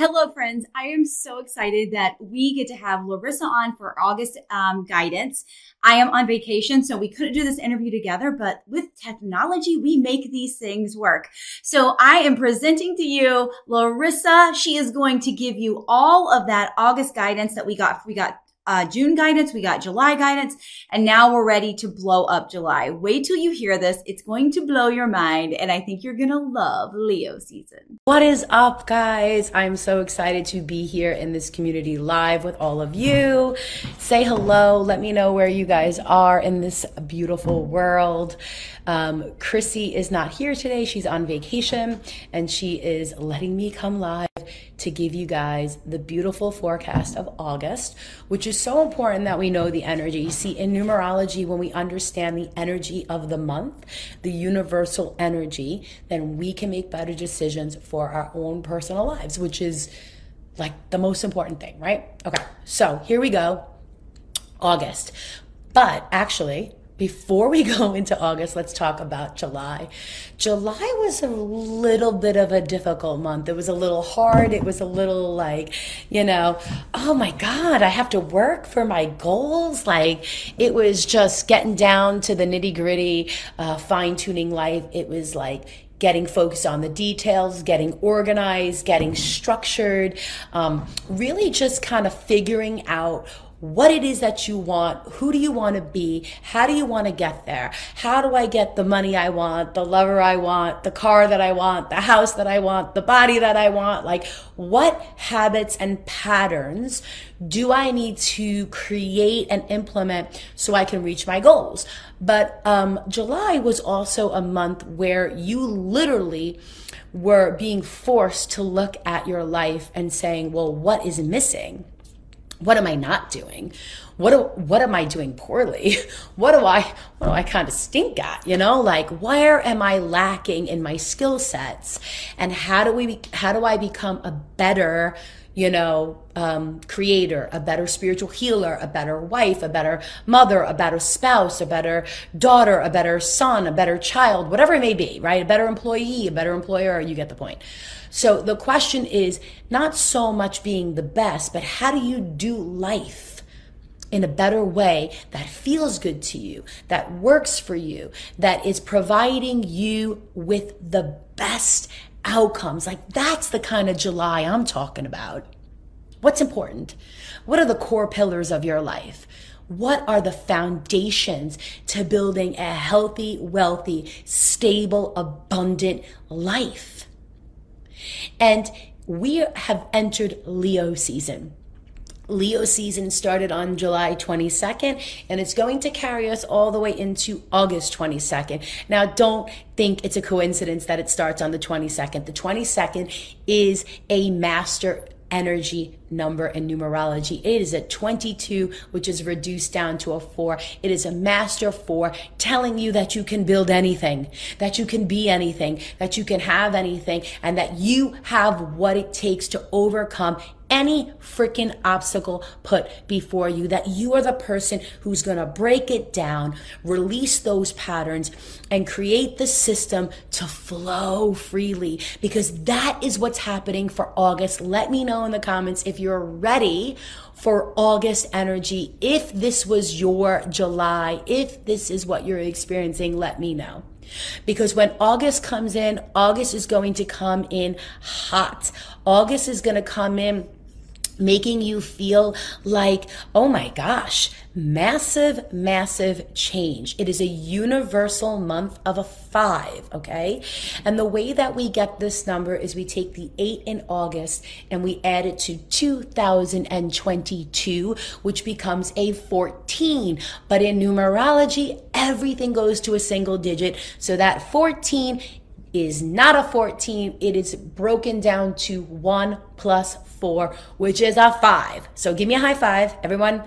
Hello, friends. I am so excited that we get to have Larissa on for August um, guidance. I am on vacation, so we couldn't do this interview together, but with technology, we make these things work. So I am presenting to you Larissa. She is going to give you all of that August guidance that we got. We got uh, June guidance, we got July guidance, and now we're ready to blow up July. Wait till you hear this. It's going to blow your mind, and I think you're going to love Leo season. What is up, guys? I'm so excited to be here in this community live with all of you. Say hello. Let me know where you guys are in this beautiful world. Um, Crissy is not here today. She's on vacation, and she is letting me come live to give you guys the beautiful forecast of August, which is so important that we know the energy. You see, in numerology, when we understand the energy of the month, the universal energy, then we can make better decisions for our own personal lives, which is like the most important thing, right? Okay, so here we go. August. But actually, before we go into August, let's talk about July. July was a little bit of a difficult month. It was a little hard. It was a little like, you know, oh my God, I have to work for my goals. Like it was just getting down to the nitty gritty, uh, fine tuning life. It was like, getting focused on the details, getting organized, getting structured, um, really just kind of figuring out what it is that you want. Who do you want to be? How do you want to get there? How do I get the money I want, the lover I want, the car that I want, the house that I want, the body that I want? Like, what habits and patterns do I need to create and implement so I can reach my goals? But um, July was also a month where you literally were being forced to look at your life and saying, well, what is missing? What am I not doing? What do, what am I doing poorly? What do I what do I kind of stink at? You know, like where am I lacking in my skill sets? And how do we how do I become a better you know, um, creator, a better spiritual healer, a better wife, a better mother, a better spouse, a better daughter, a better son, a better child, whatever it may be, right? A better employee, a better employer, you get the point. So the question is not so much being the best, but how do you do life? in a better way that feels good to you, that works for you, that is providing you with the best outcomes. Like that's the kind of July I'm talking about. What's important? What are the core pillars of your life? What are the foundations to building a healthy, wealthy, stable, abundant life? And we have entered Leo season. Leo season started on July 22nd and it's going to carry us all the way into August 22nd. Now, don't think it's a coincidence that it starts on the 22nd. The 22nd is a master energy number in numerology. It is a 22, which is reduced down to a four. It is a master four telling you that you can build anything, that you can be anything, that you can have anything, and that you have what it takes to overcome any freaking obstacle put before you, that you are the person who's going to break it down, release those patterns, and create the system to flow freely because that is what's happening for August. Let me know in the comments if you're ready for August energy. If this was your July, if this is what you're experiencing, let me know. Because when August comes in, August is going to come in hot. August is going to come in making you feel like, oh my gosh, massive, massive change. It is a universal month of a five, okay? And the way that we get this number is we take the eight in August and we add it to 2022, which becomes a 14. But in numerology, everything goes to a single digit. So that 14 is not a 14. It is broken down to one plus four, which is a five. So give me a high five. Everyone,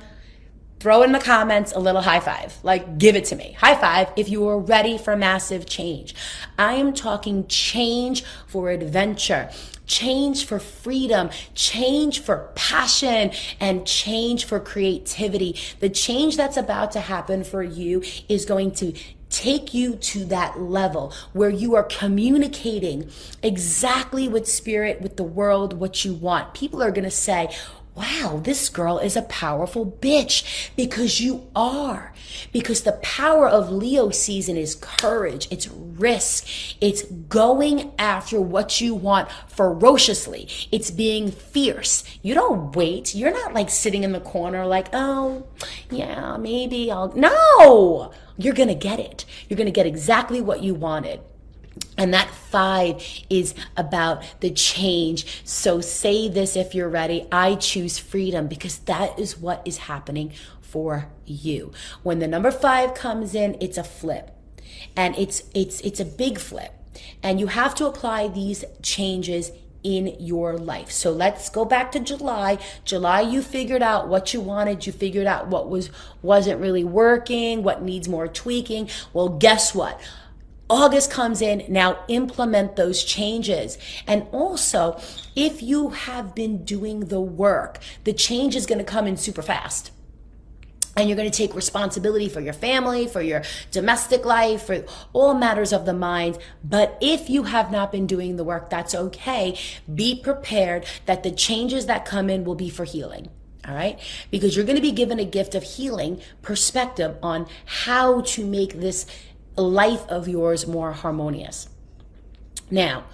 throw in the comments a little high five. Like, give it to me. High five if you are ready for massive change. I am talking change for adventure change for freedom, change for passion, and change for creativity. The change that's about to happen for you is going to take you to that level where you are communicating exactly with spirit, with the world, what you want. People are going to say, wow, this girl is a powerful bitch because you are. Because the power of Leo season is courage, it's risk, it's going after what you want ferociously, it's being fierce. You don't wait. You're not like sitting in the corner like, oh, yeah, maybe I'll. No! You're gonna get it. You're gonna get exactly what you wanted. And that five is about the change. So say this if you're ready. I choose freedom because that is what is happening for you. When the number five comes in, it's a flip. And it's it's it's a big flip. And you have to apply these changes in your life. So let's go back to July. July you figured out what you wanted, you figured out what was wasn't really working, what needs more tweaking. Well, guess what? August comes in, now implement those changes. And also, if you have been doing the work, the change is going to come in super fast. And you're going to take responsibility for your family, for your domestic life, for all matters of the mind. But if you have not been doing the work, that's okay. Be prepared that the changes that come in will be for healing. All right. Because you're going to be given a gift of healing perspective on how to make this life of yours more harmonious. Now,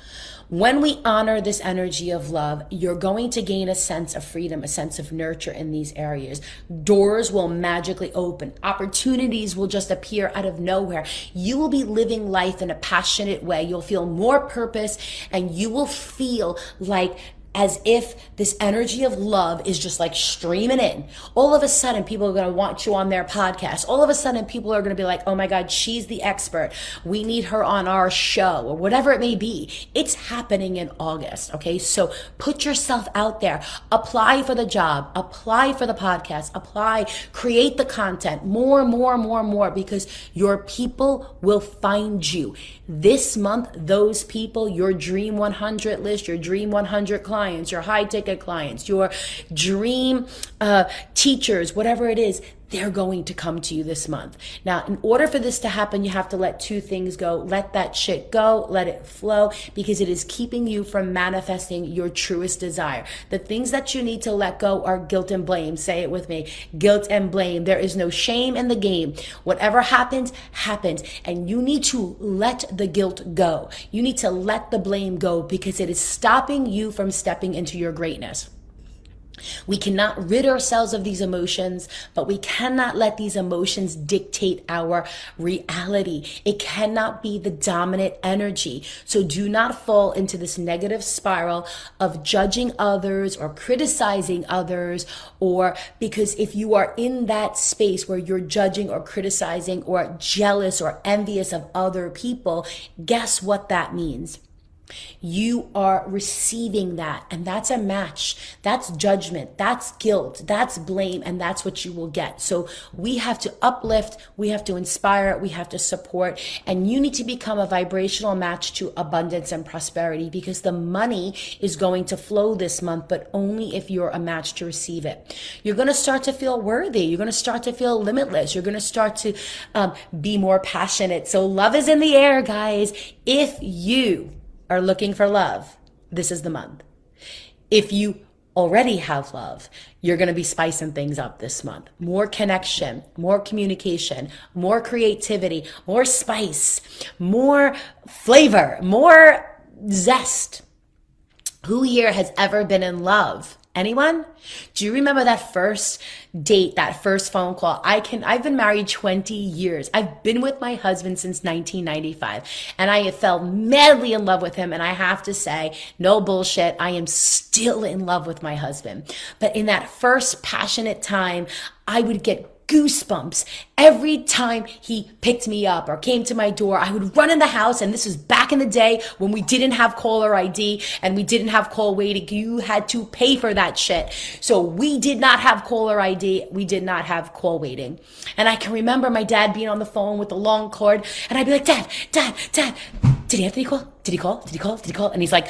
when we honor this energy of love, you're going to gain a sense of freedom, a sense of nurture in these areas. Doors will magically open. Opportunities will just appear out of nowhere. You will be living life in a passionate way. You'll feel more purpose and you will feel like as if this energy of love is just like streaming in. All of a sudden, people are going to want you on their podcast. All of a sudden, people are going to be like, oh my God, she's the expert. We need her on our show or whatever it may be. It's happening in August. Okay. So put yourself out there, apply for the job, apply for the podcast, apply, create the content more, more, more, more because your people will find you. This month, those people, your dream 100 list, your dream 100 clients, your high ticket clients, your dream uh, teachers, whatever it is, they're going to come to you this month. Now, in order for this to happen, you have to let two things go. Let that shit go, let it flow, because it is keeping you from manifesting your truest desire. The things that you need to let go are guilt and blame. Say it with me guilt and blame. There is no shame in the game. Whatever happens, happens. And you need to let the guilt go. You need to let the blame go because it is stopping you from stepping into your greatness. We cannot rid ourselves of these emotions, but we cannot let these emotions dictate our reality. It cannot be the dominant energy. So do not fall into this negative spiral of judging others or criticizing others, or because if you are in that space where you're judging or criticizing or jealous or envious of other people, guess what that means? You are receiving that, and that's a match. That's judgment. That's guilt. That's blame, and that's what you will get. So we have to uplift, we have to inspire, we have to support, and you need to become a vibrational match to abundance and prosperity because the money is going to flow this month, but only if you're a match to receive it. You're going to start to feel worthy. You're going to start to feel limitless. You're going to start to um, be more passionate. So love is in the air, guys. If you are looking for love, this is the month. If you already have love, you're going to be spicing things up this month. More connection, more communication, more creativity, more spice, more flavor, more zest. Who here has ever been in love? Anyone? Do you remember that first date, that first phone call? I can, I've been married 20 years. I've been with my husband since 1995 and I fell madly in love with him. And I have to say, no bullshit. I am still in love with my husband. But in that first passionate time, I would get goosebumps every time he picked me up or came to my door. I would run in the house, and this was back in the day when we didn't have caller ID and we didn't have call waiting. You had to pay for that shit. So we did not have caller ID. We did not have call waiting. And I can remember my dad being on the phone with the long cord, and I'd be like, Dad, Dad, Dad, did Anthony call? Did he call? Did he call? Did he call? And he's like,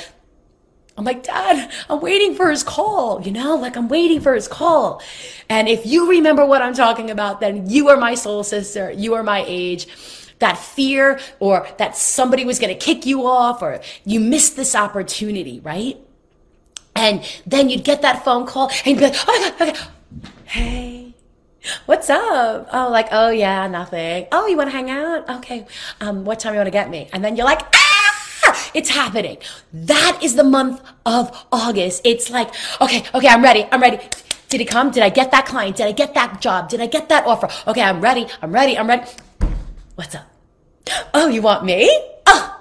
I'm like, Dad, I'm waiting for his call, you know, like I'm waiting for his call. And if you remember what I'm talking about, then you are my soul sister. You are my age. that fear or that somebody was going to kick you off or you missed this opportunity, right? And then you'd get that phone call and you'd be like, oh my God, okay. hey, what's up? Oh, like, oh yeah, nothing. Oh, you want to hang out? Okay. Um, what time you want to get me? And then you're like, ah, it's happening. That is the month of August. It's like, okay, okay, I'm ready. I'm ready. Did it come? Did I get that client? Did I get that job? Did I get that offer? Okay, I'm ready. I'm ready. I'm ready. What's up? Oh, you want me? Oh.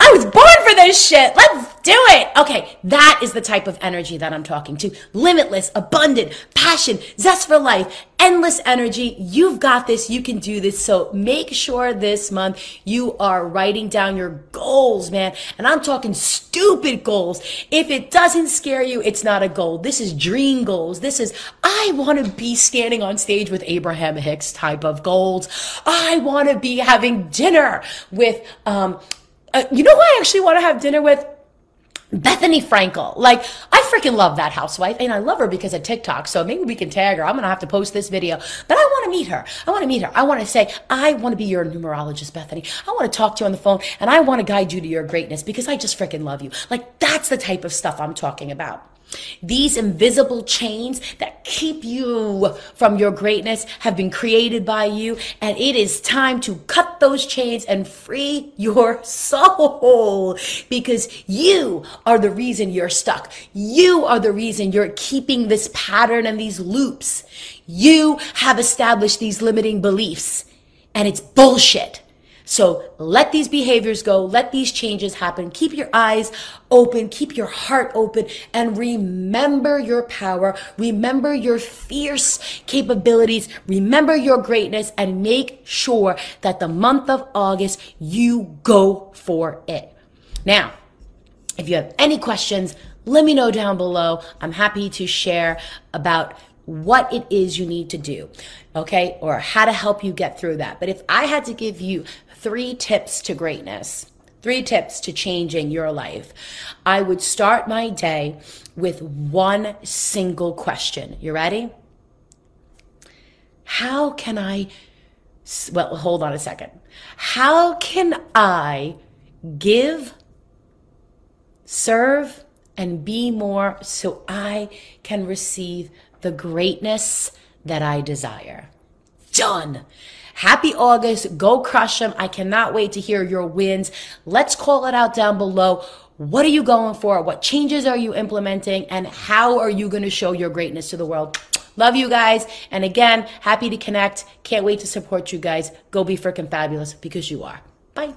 I was born for this shit. Let's do it. Okay, that is the type of energy that I'm talking to. Limitless, abundant, passion, zest for life, endless energy. You've got this. You can do this. So make sure this month you are writing down your goals, man. And I'm talking stupid goals. If it doesn't scare you, it's not a goal. This is dream goals. This is, I want to be standing on stage with Abraham Hicks type of goals. I want to be having dinner with, um, uh, you know who I actually want to have dinner with? Bethenny Frankel. Like, I freaking love that housewife and I love her because of TikTok. So maybe we can tag her. I'm going to have to post this video, but I want to meet her. I want to meet her. I want to say, I want to be your numerologist, Bethenny. I want to talk to you on the phone and I want to guide you to your greatness because I just freaking love you. Like, that's the type of stuff I'm talking about. These invisible chains that keep you from your greatness have been created by you, and it is time to cut those chains and free your soul because you are the reason you're stuck. You are the reason you're keeping this pattern and these loops. You have established these limiting beliefs, and it's bullshit. So let these behaviors go. Let these changes happen. Keep your eyes open. Keep your heart open and remember your power. Remember your fierce capabilities. Remember your greatness and make sure that the month of August you go for it. Now, if you have any questions, let me know down below. I'm happy to share about what it is you need to do, okay, or how to help you get through that. But if I had to give you three tips to greatness, three tips to changing your life, I would start my day with one single question. You ready? How can I, well, hold on a second. How can I give, serve, and be more so I can receive the greatness that I desire? Done. Happy August. Go crush them. I cannot wait to hear your wins. Let's call it out down below. What are you going for? What changes are you implementing? And how are you going to show your greatness to the world? Love you guys. And again, happy to connect. Can't wait to support you guys. Go be freaking fabulous because you are. Bye.